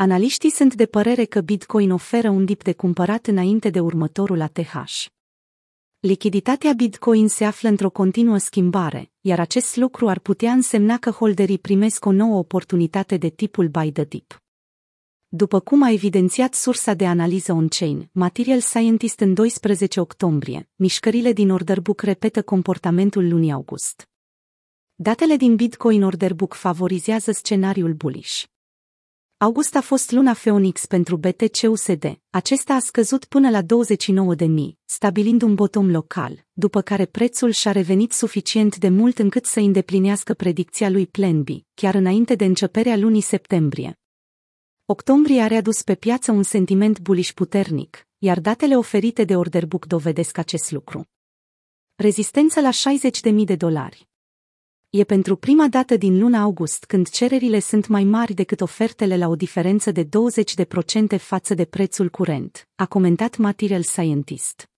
Analiștii sunt de părere că Bitcoin oferă un dip de cumpărat înainte de următorul ATH. Lichiditatea Bitcoin se află într-o continuă schimbare, iar acest lucru ar putea însemna că holderii primesc o nouă oportunitate de tipul buy the dip. După cum a evidențiat sursa de analiză on-chain, Material Scientist în 12 octombrie, mișcările din Orderbook repetă comportamentul lunii august. Datele din Bitcoin Orderbook favorizează scenariul bullish. August a fost luna Phoenix pentru BTC-USD. Acesta a scăzut până la 29.000, stabilind un bottom local, după care prețul și-a revenit suficient de mult încât să îndeplinească predicția lui Plan B, chiar înainte de începerea lunii septembrie. Octombrie a readus pe piață un sentiment bullish puternic, iar datele oferite de Orderbook dovedesc acest lucru. Rezistență la 60.000 de dolari. E pentru prima dată din luna august când cererile sunt mai mari decât ofertele la o diferență de 20% față de prețul curent, a comentat Material Scientist.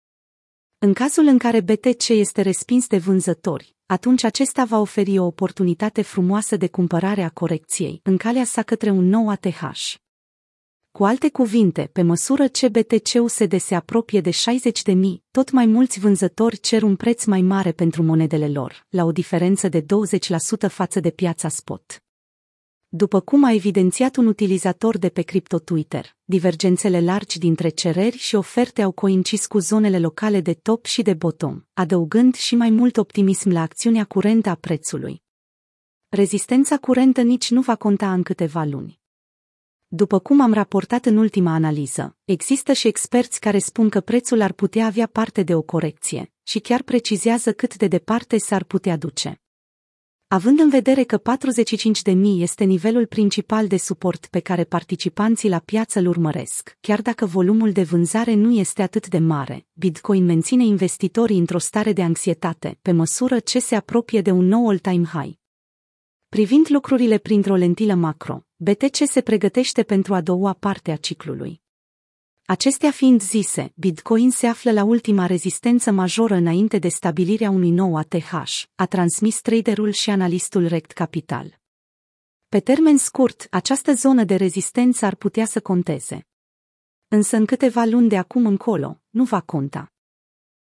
În cazul în care BTC este respins de vânzători, atunci acesta va oferi o oportunitate frumoasă de cumpărare a corecției în calea sa către un nou ATH. Cu alte cuvinte, pe măsură ce BTC-USD se apropie de 60 de mii, tot mai mulți vânzători cer un preț mai mare pentru monedele lor, la o diferență de 20% față de piața spot. După cum a evidențiat un utilizator de pe cripto Twitter, divergențele largi dintre cereri și oferte au coincis cu zonele locale de top și de bottom, adăugând și mai mult optimism la acțiunea curentă a prețului. Rezistența curentă nici nu va conta în câteva luni. După cum am raportat în ultima analiză, există și experți care spun că prețul ar putea avea parte de o corecție și chiar precizează cât de departe s-ar putea duce. Având în vedere că 45.000 este nivelul principal de suport pe care participanții la piață îl urmăresc, chiar dacă volumul de vânzare nu este atât de mare, Bitcoin menține investitorii într-o stare de anxietate pe măsură ce se apropie de un nou all-time high. Privind lucrurile printr-o lentilă macro, BTC se pregătește pentru a doua parte a ciclului. Acestea fiind zise, Bitcoin se află la ultima rezistență majoră înainte de stabilirea unui nou ATH, a transmis traderul și analistul Rect Capital. Pe termen scurt, această zonă de rezistență ar putea să conteze. Însă în câteva luni de acum încolo, nu va conta.